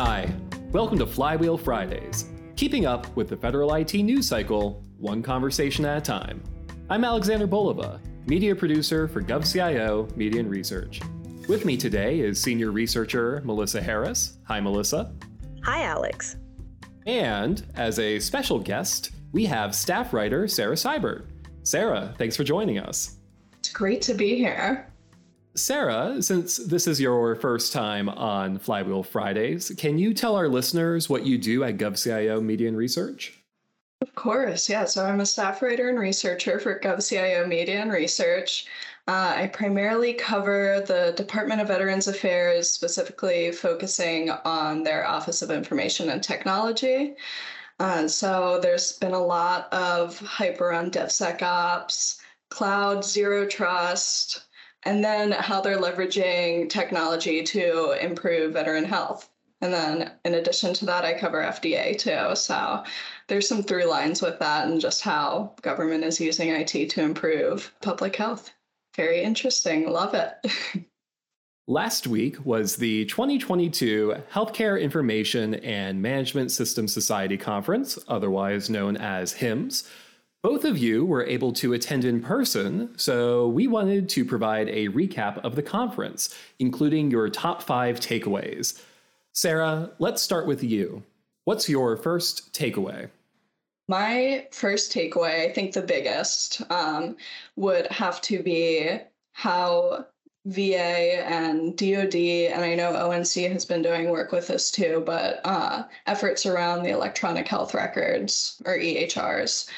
Hi, welcome to Flywheel Fridays, keeping up with the federal IT news cycle, one conversation at a time. I'm Alexander Bolova, media producer for GovCIO Media and Research. With me today is senior researcher Melissa Harris. Hi, Melissa. Hi, Alex. And as a special guest, we have staff writer Sarah Sybert. Sarah, thanks for joining us. It's great to be here. Sarah, since this is your first time on Flywheel Fridays, can you tell our listeners what you do at GovCIO Media and Research? Of course, yeah. So I'm a staff writer and researcher for GovCIO Media and Research. Uh, I primarily cover the Department of Veterans Affairs, specifically focusing on their Office of Information and Technology. Uh, so there's been a lot of hype around DevSecOps, cloud, zero trust, and then how they're leveraging technology to improve veteran health. And then in addition to that, I cover FDA too. So there's some through lines with that and just how government is using IT to improve public health. Very interesting. Love it. Last week was the 2022 Healthcare Information and Management Systems Society Conference, otherwise known as HIMSS. Both of you were able to attend in person, so we wanted to provide a recap of the conference, including your top five takeaways. Sarah, let's start with you. What's your first takeaway? My first takeaway, I think the biggest, um, would have to be how VA and DoD, and I know ONC has been doing work with this too, but uh, efforts around the electronic health records or EHRs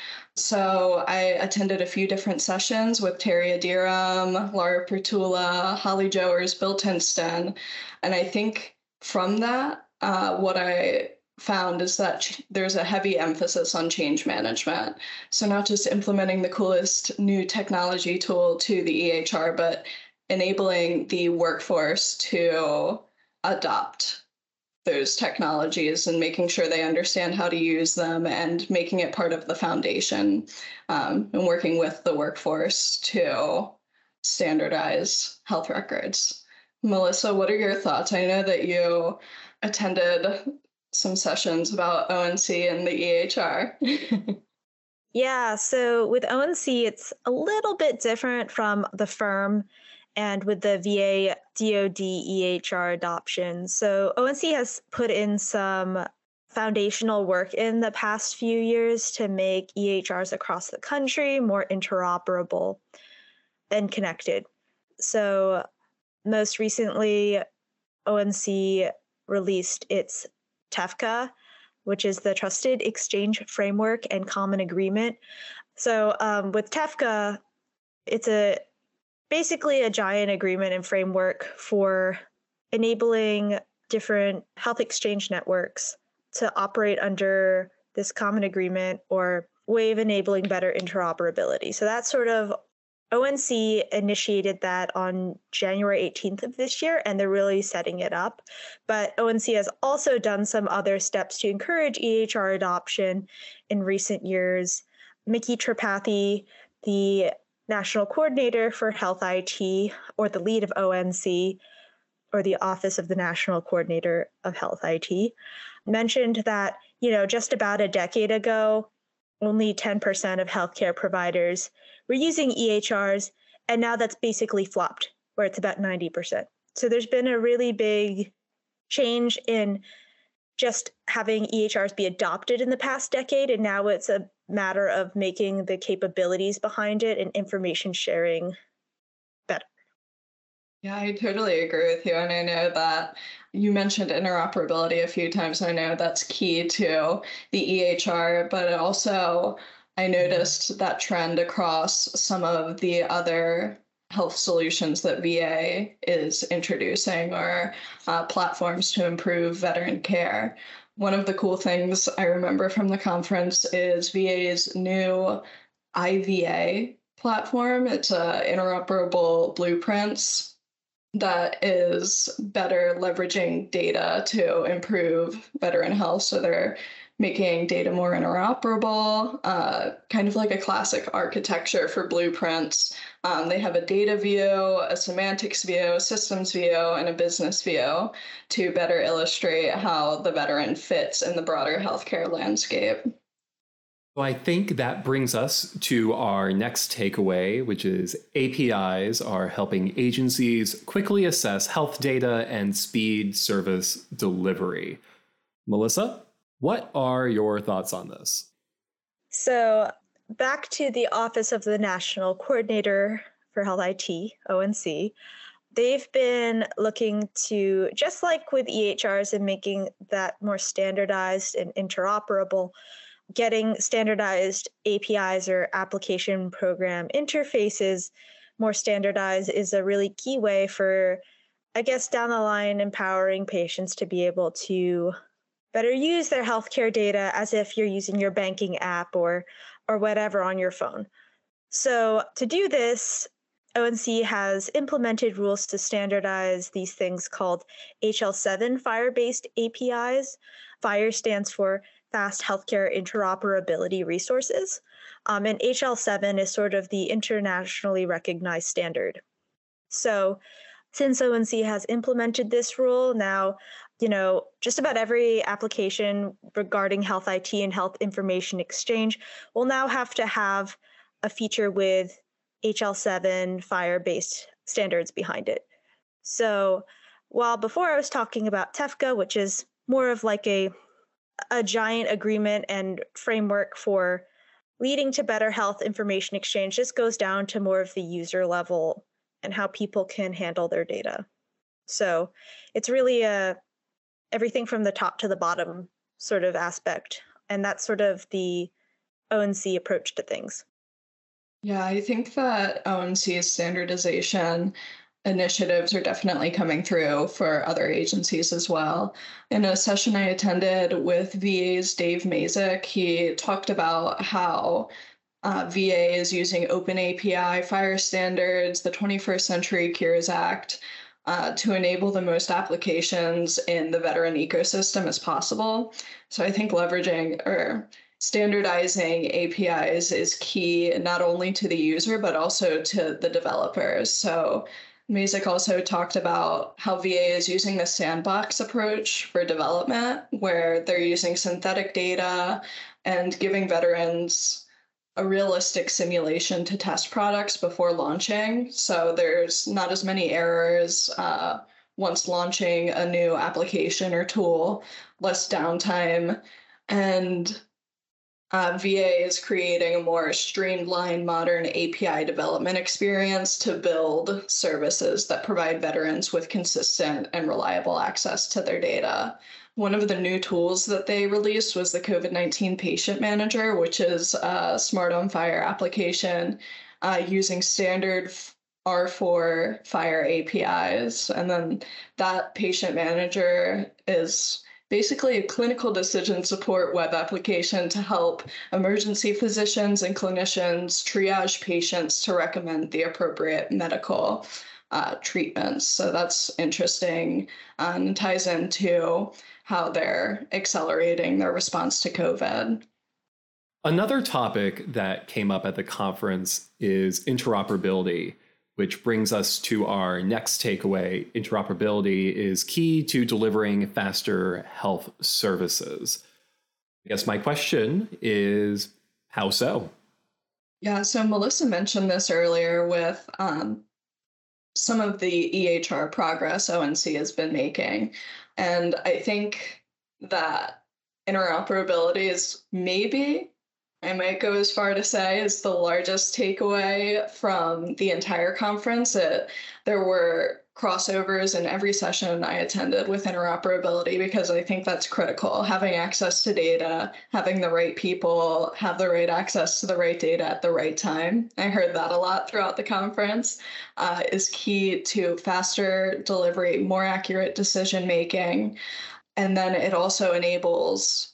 so I attended a few different sessions with Terry Adirim, Laura Prietula, Holly Joers, Bill Tinston. And I think from that, uh, what I found is that ch- there's a heavy emphasis on change management. So not just implementing the coolest new technology tool to the EHR, but enabling the workforce to adopt those technologies and making sure they understand how to use them and making it part of the foundation um, and working with the workforce to standardize health records. Melissa, what are your thoughts? I know that you attended some sessions about ONC and the EHR. yeah, so with ONC, it's a little bit different from the firm and with the VA DoD EHR adoption. So ONC has put in some foundational work in the past few years to make EHRs across the country more interoperable and connected. So most recently, ONC released its TEFCA, which is the Trusted Exchange Framework and Common Agreement. So um, with TEFCA, it's a basically a giant agreement and framework for enabling different health exchange networks to operate under this common agreement or way of enabling better interoperability. So that's sort of ONC initiated that on January 18th of this year, and they're really setting it up. But ONC has also done some other steps to encourage EHR adoption in recent years. Micky Tripathi, the national coordinator for health IT or the lead of ONC or the office of the national coordinator of health IT mentioned that, you know, just about a decade ago, only 10% of healthcare providers were using EHRs, and now that's basically flopped, where it's about 90%. So there's been a really big change in just having EHRs be adopted in the past decade, and now it's a matter of making the capabilities behind it and information sharing better. Yeah, I totally agree with you. And I know that you mentioned interoperability a few times. I know that's key to the EHR, but also I noticed that trend across some of the other health solutions that VA is introducing or uh, platforms to improve veteran care. One of the cool things I remember from the conference is VA's new IVA platform. It's a interoperable blueprints that is better leveraging data to improve veteran health. So they're making data more interoperable, uh, kind of like a classic architecture for blueprints Um, they have a data view, a semantics view, a systems view, and a business view to better illustrate how the veteran fits in the broader healthcare landscape. So I think that brings us to our next takeaway, which is APIs are helping agencies quickly assess health data and speed service delivery. Melissa, what are your thoughts on this? So, back to the Office of the National Coordinator for Health IT, ONC. They've been looking to, just like with EHRs and making that more standardized and interoperable, getting standardized APIs or application program interfaces more standardized is a really key way for, I guess, down the line, empowering patients to be able to better use their healthcare data as if you're using your banking app or or whatever on your phone. So to do this, ONC has implemented rules to standardize these things called HL7 FHIR based APIs. FHIR stands for Fast Healthcare Interoperability Resources. Um, and HL7 is sort of the internationally recognized standard. So, since ONC has implemented this rule, now you know, just about every application regarding health IT and health information exchange will now have to have a feature with HL7 FHIR based standards behind it. So while before I was talking about TEFCA, which is more of like a a giant agreement and framework for leading to better health information exchange, this goes down to more of the user level and how people can handle their data. So it's really a everything from the top to the bottom sort of aspect. And that's sort of the ONC approach to things. Yeah, I think that ONC's standardization initiatives are definitely coming through for other agencies as well. In a session I attended with VA's Dave Mazik, he talked about how uh, VA is using Open API, FHIR standards, the 21st Century Cures Act uh, to enable the most applications in the veteran ecosystem as possible. So I think leveraging or standardizing APIs is key not only to the user but also to the developers. So Mazik also talked about how VA is using the sandbox approach for development, where they're using synthetic data and giving veterans a realistic simulation to test products before launching. So there's not as many errors uh, once launching a new application or tool, less downtime. And uh, VA is creating a more streamlined, modern API development experience to build services that provide veterans with consistent and reliable access to their data. One of the new tools that they released was the COVID 19 Patient Manager, which is a smart on FHIR application uh, using standard R4 FHIR APIs. And then that patient manager is basically a clinical decision support web application to help emergency physicians and clinicians triage patients to recommend the appropriate medical uh, treatments. So that's interesting and ties into how they're accelerating their response to COVID. Another topic that came up at the conference is interoperability, which brings us to our next takeaway. Interoperability is key to delivering faster health services. I guess my question is how so? Yeah, so Melissa mentioned this earlier with um, some of the EHR progress ONC has been making. And I think that interoperability is maybe, I might go as far to say, is the largest takeaway from the entire conference. It, there were crossovers in every session I attended with interoperability because I think that's critical. Having access to data, having the right people have the right access to the right data at the right time. I heard that a lot throughout the conference uh, is key to faster delivery, more accurate decision making. And then it also enables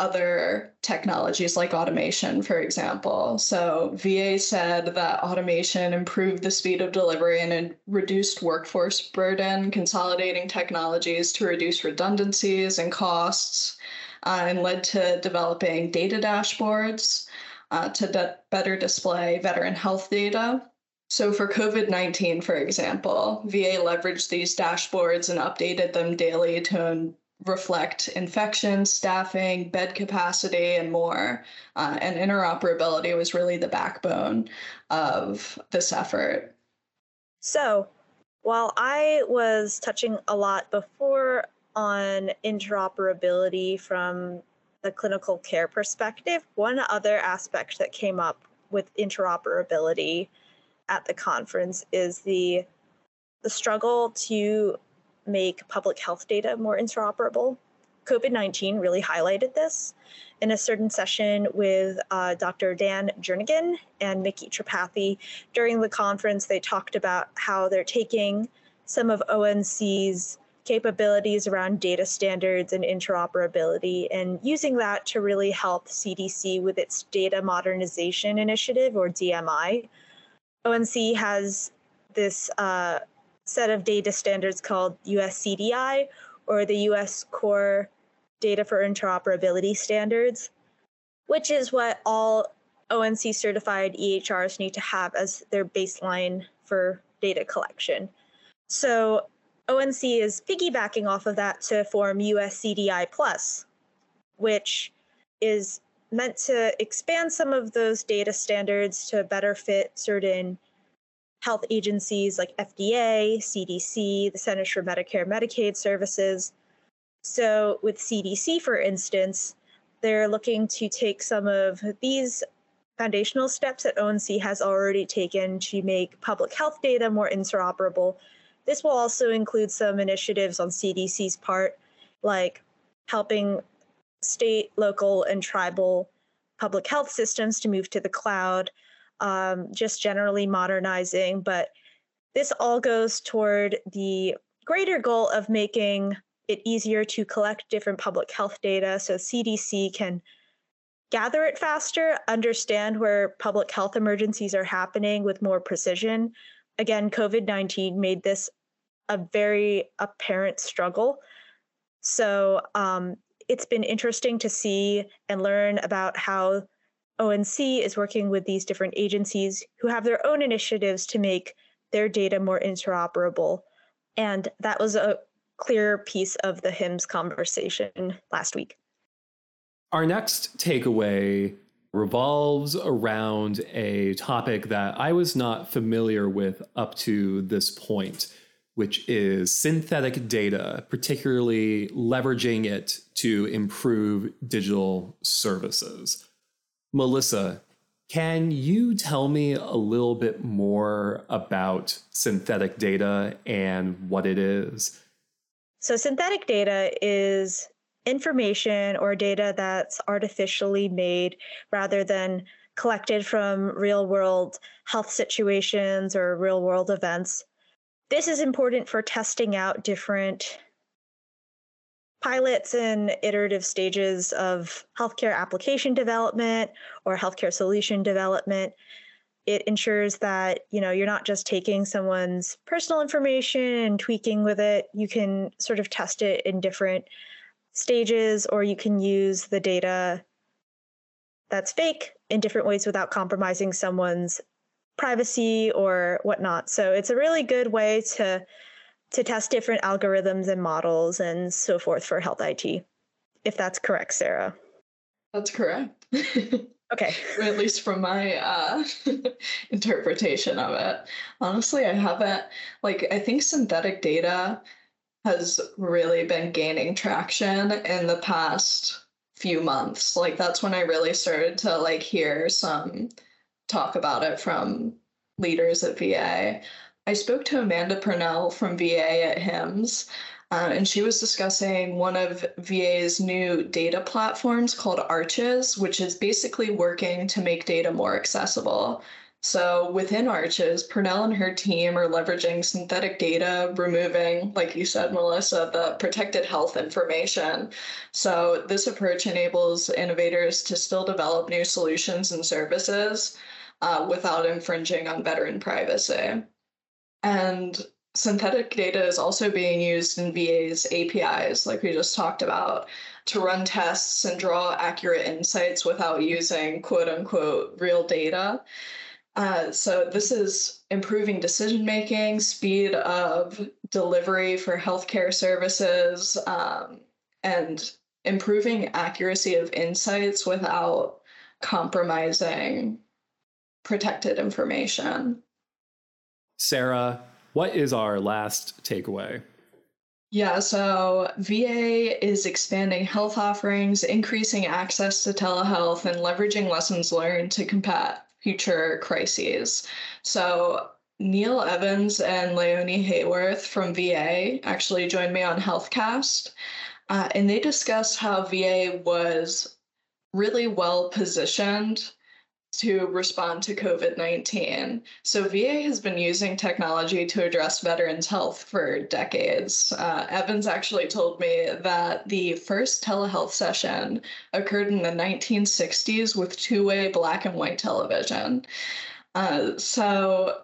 other technologies like automation, for example. So, VA said that automation improved the speed of delivery and reduced workforce burden, consolidating technologies to reduce redundancies and costs, uh, and led to developing data dashboards uh, to de- better display veteran health data. So, for COVID 19, for example, VA leveraged these dashboards and updated them daily to reflect infection, staffing, bed capacity, and more. Uh, and interoperability was really the backbone of this effort. So, while I was touching a lot before on interoperability from the clinical care perspective, one other aspect that came up with interoperability at the conference is the the struggle to make public health data more interoperable. COVID 19 really highlighted this. In a certain session with uh, Dr. Dan Jernigan and Micky Tripathi during the conference, they talked about how they're taking some of ONC's capabilities around data standards and interoperability and using that to really help CDC with its data modernization initiative or DMI. ONC has this uh, set of data standards called USCDI or the US Core Data for Interoperability Standards, which is what all ONC certified EHRs need to have as their baseline for data collection. So ONC is piggybacking off of that to form USCDI Plus, which is meant to expand some of those data standards to better fit certain health agencies like FDA, CDC, the Centers for Medicare Medicaid Services. So, with CDC, for instance, they're looking to take some of these foundational steps that ONC has already taken to make public health data more interoperable. This will also include some initiatives on CDC's part, like helping state, local, and tribal public health systems to move to the cloud, um, just generally modernizing. But this all goes toward the greater goal of making it easier to collect different public health data so CDC can gather it faster, understand where public health emergencies are happening with more precision. Again, COVID 19 made this a very apparent struggle. So um, it's been interesting to see and learn about how ONC is working with these different agencies who have their own initiatives to make their data more interoperable. And that was a clear piece of the HIMSS conversation last week. Our next takeaway revolves around a topic that I was not familiar with up to this point, which is synthetic data, particularly leveraging it to improve digital services. Melissa, can you tell me a little bit more about synthetic data and what it is? So, synthetic data is information or data that's artificially made rather than collected from real world health situations or real world events. This is important for testing out different pilots and iterative stages of healthcare application development or healthcare solution development. It ensures that you know you're not just taking someone's personal information and tweaking with it. You can sort of test it in different stages or you can use the data that's fake in different ways without compromising someone's privacy or whatnot. So it's a really good way to to test different algorithms and models and so forth for health IT, if that's correct, Sarah. That's correct. okay. At least from my uh, interpretation of it. Honestly, I haven't, like, I think synthetic data has really been gaining traction in the past few months. Like, that's when I really started to, like, hear some talk about it from leaders at VA. I spoke to Amanda Purnell from VA at HIMSS, uh, and she was discussing one of VA's new data platforms called Arches, which is basically working to make data more accessible. So within Arches, Purnell and her team are leveraging synthetic data, removing, like you said, Melissa, the protected health information. So this approach enables innovators to still develop new solutions and services uh, without infringing on veteran privacy. And synthetic data is also being used in VA's APIs, like we just talked about, to run tests and draw accurate insights without using quote unquote real data. Uh, so this is improving decision making, speed of delivery for healthcare services, um, and improving accuracy of insights without compromising protected information. Sarah, what is our last takeaway? Yeah, so VA is expanding health offerings, increasing access to telehealth, and leveraging lessons learned to combat future crises. So Neil Evans and Leonie Heyworth from VA actually joined me on HealthCast, uh, and they discussed how VA was really well positioned to respond to COVID 19. So, VA has been using technology to address veterans' health for decades. Uh, Evans actually told me that the first telehealth session occurred in the 1960s with two way black and white television. Uh, so,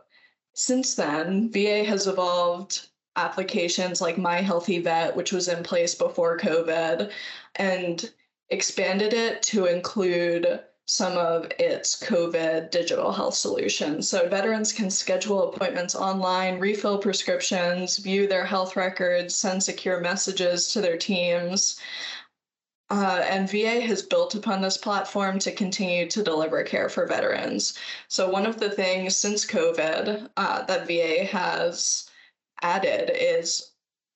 since then, VA has evolved applications like My HealtheVet, which was in place before COVID, and expanded it to include some of its COVID digital health solutions. So veterans can schedule appointments online, refill prescriptions, view their health records, send secure messages to their teams. Uh, and VA has built upon this platform to continue to deliver care for veterans. So, one of the things since COVID uh, that VA has added is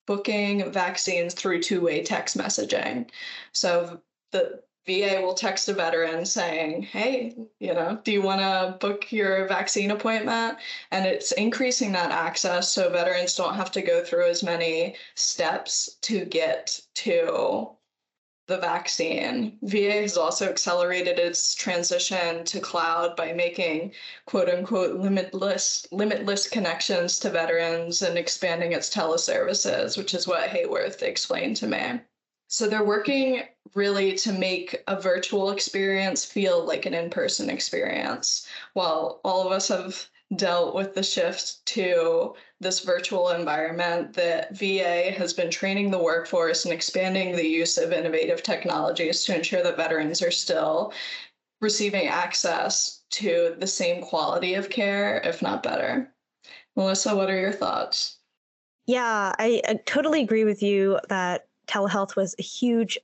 booking vaccines through two way text messaging. So, the VA will text a veteran saying, Hey, you know, do you want to book your vaccine appointment? And it's increasing that access so veterans don't have to go through as many steps to get to the vaccine. VA has also accelerated its transition to cloud by making quote unquote limitless limitless connections to veterans and expanding its teleservices, which is what Heyworth explained to me. So they're working really to make a virtual experience feel like an in person experience. While all of us have dealt with the shift to this virtual environment, that VA has been training the workforce and expanding the use of innovative technologies to ensure that veterans are still receiving access to the same quality of care, if not better. Melissa, what are your thoughts? Yeah, I, I totally agree with you that telehealth was a huge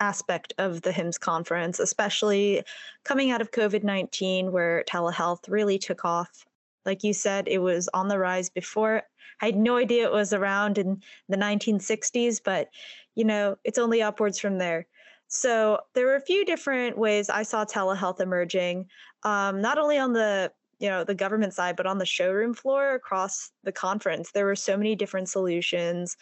aspect of the HIMSS conference, especially coming out of COVID 19, where telehealth really took off. Like you said, it was on the rise before. I had no idea it was around in the 1960s, but you know, it's only upwards from there. So there were a few different ways I saw telehealth emerging, um, not only on the you know the government side, but on the showroom floor across the conference. There were so many different solutions,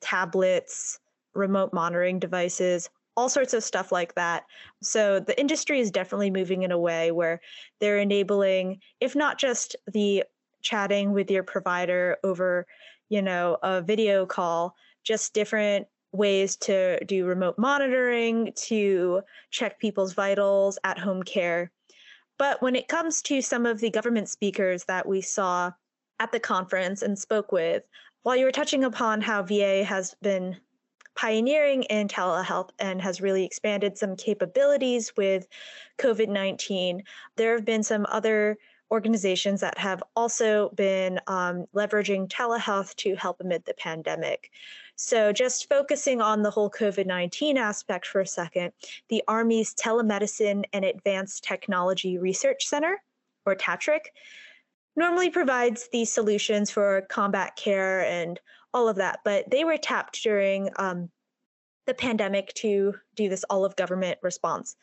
tablets, remote monitoring devices, all sorts of stuff like that. So the industry is definitely moving in a way where they're enabling, if not just the chatting with your provider over, you know, a video call, just different ways to do remote monitoring, to check people's vitals, at home care. But when it comes to some of the government speakers that we saw at the conference and spoke with, while you were touching upon how VA has been pioneering in telehealth and has really expanded some capabilities with COVID 19. There have been some other organizations that have also been um, leveraging telehealth to help amid the pandemic. So, just focusing on the whole COVID 19 aspect for a second, the Army's Telemedicine and Advanced Technology Research Center, or TATRC, normally provides these solutions for combat care and all of that. But they were tapped during um, the pandemic to do this all of government response.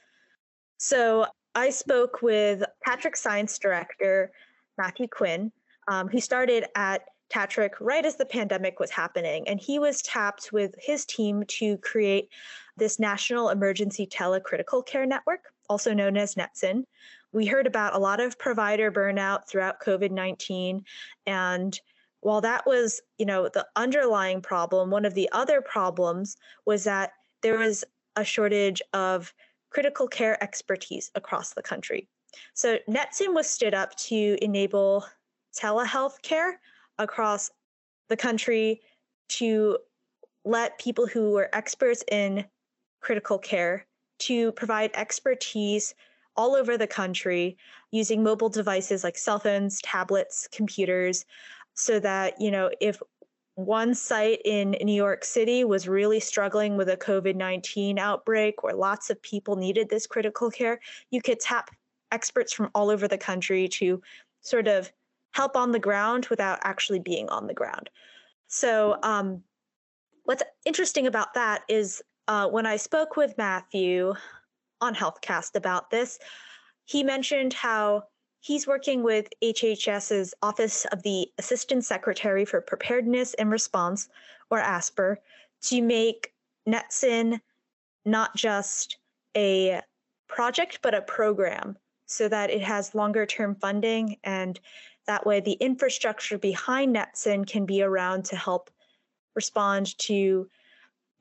So I spoke with TATRC Science Director Matthew Quinn, um, who started at TATRC right as the pandemic was happening. And he was tapped with his team to create this National Emergency Telecritical Care Network, also known as NETCCN. We heard about a lot of provider burnout throughout COVID 19 and while that was you know the underlying problem one of the other problems was that there was a shortage of critical care expertise across the country. So NETCCN was stood up to enable telehealth care across the country to let people who were experts in critical care to provide expertise all over the country using mobile devices like cell phones, tablets, computers, so that, you know, if one site in New York City was really struggling with a COVID 19 outbreak where lots of people needed this critical care, you could tap experts from all over the country to sort of help on the ground without actually being on the ground. So, um, what's interesting about that is uh, when I spoke with Matthew on HealthCast about this, he mentioned how he's working with HHS's Office of the Assistant Secretary for Preparedness and Response, or ASPR, to make NETCCN not just a project, but a program so that it has longer term funding and that way the infrastructure behind NETCCN can be around to help respond to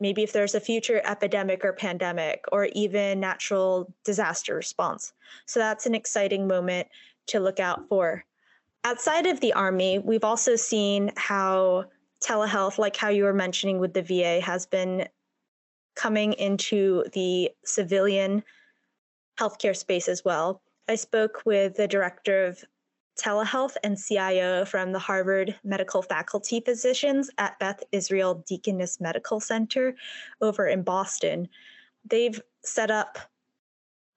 maybe if there's a future epidemic or pandemic or even natural disaster response. So that's an exciting moment to look out for. Outside of the Army, we've also seen how telehealth, like how you were mentioning with the VA, has been coming into the civilian healthcare space as well. I spoke with the director of telehealth and CIO from the Harvard Medical Faculty Physicians at Beth Israel Deaconess Medical Center over in Boston. They've set up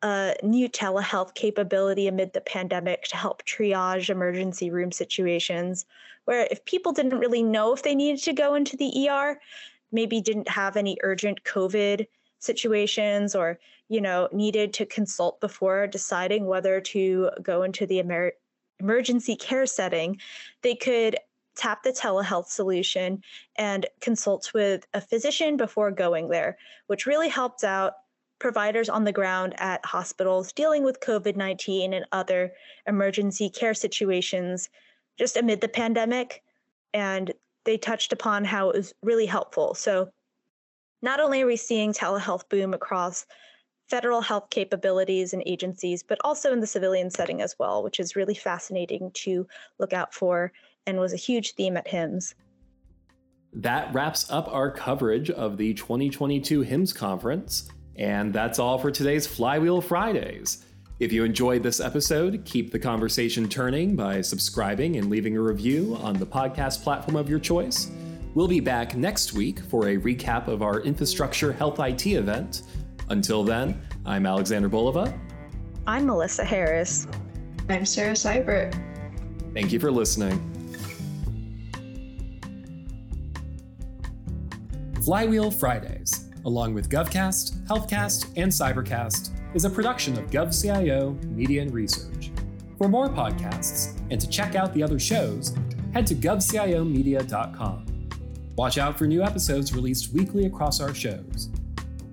a new telehealth capability amid the pandemic to help triage emergency room situations where if people didn't really know if they needed to go into the ER, maybe didn't have any urgent COVID situations or you know needed to consult before deciding whether to go into the Amer- emergency care setting, they could tap the telehealth solution and consult with a physician before going there, which really helped out providers on the ground at hospitals dealing with COVID 19 and other emergency care situations just amid the pandemic. And they touched upon how it was really helpful. So, not only are we seeing telehealth boom across federal health capabilities and agencies, but also in the civilian setting as well, which is really fascinating to look out for and was a huge theme at HIMSS. That wraps up our coverage of the 2022 HIMSS conference, and that's all for today's Flywheel Fridays. If you enjoyed this episode, keep the conversation turning by subscribing and leaving a review on the podcast platform of your choice. We'll be back next week for a recap of our Infrastructure Health IT event, until then, I'm Alexander Bolova. I'm Melissa Harris. I'm Sarah Sybert. Thank you for listening. Flywheel Fridays, along with GovCast, HealthCast, and Cybercast, is a production of GovCIO Media and Research. For more podcasts and to check out the other shows, head to govciomedia.com. Watch out for new episodes released weekly across our shows.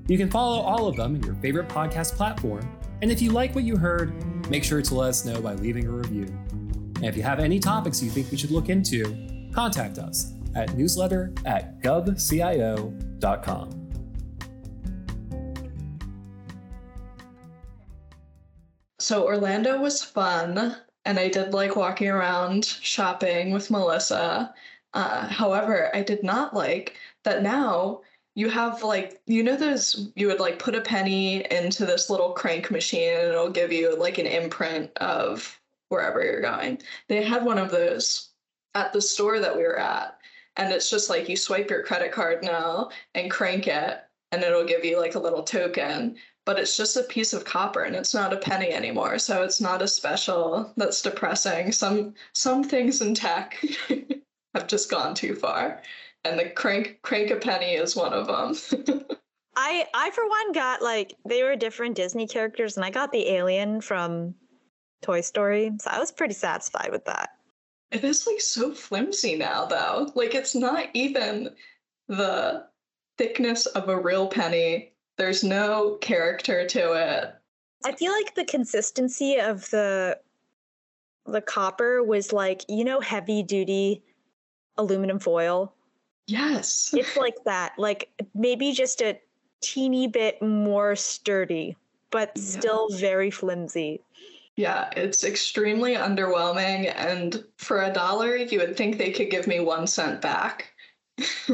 You can follow all of them in your favorite podcast platform. And if you like what you heard, make sure to let us know by leaving a review. And if you have any topics you think we should look into, contact us at newsletter at govcio.com. So Orlando was fun, and I did like walking around shopping with Melissa. Uh, however, I did not like that now you have like you know those you would like put a penny into this little crank machine and it'll give you like an imprint of wherever you're going they had one of those at the store that we were at and it's just like you swipe your credit card now and crank it and it'll give you like a little token but it's just a piece of copper and it's not a penny anymore so it's not a special that's depressing some some things in tech have just gone too far and the crank crank a penny is one of them. I I for one got like they were different Disney characters, and I got the alien from Toy Story, so I was pretty satisfied with that. It is like so flimsy now, though. Like it's not even the thickness of a real penny. There's no character to it. I feel like the consistency of the the copper was like you know heavy duty aluminum foil Yes. It's like that. Like maybe just a teeny bit more sturdy, but yeah. still very flimsy. Yeah, it's extremely underwhelming. And for a dollar, you would think they could give me one cent back.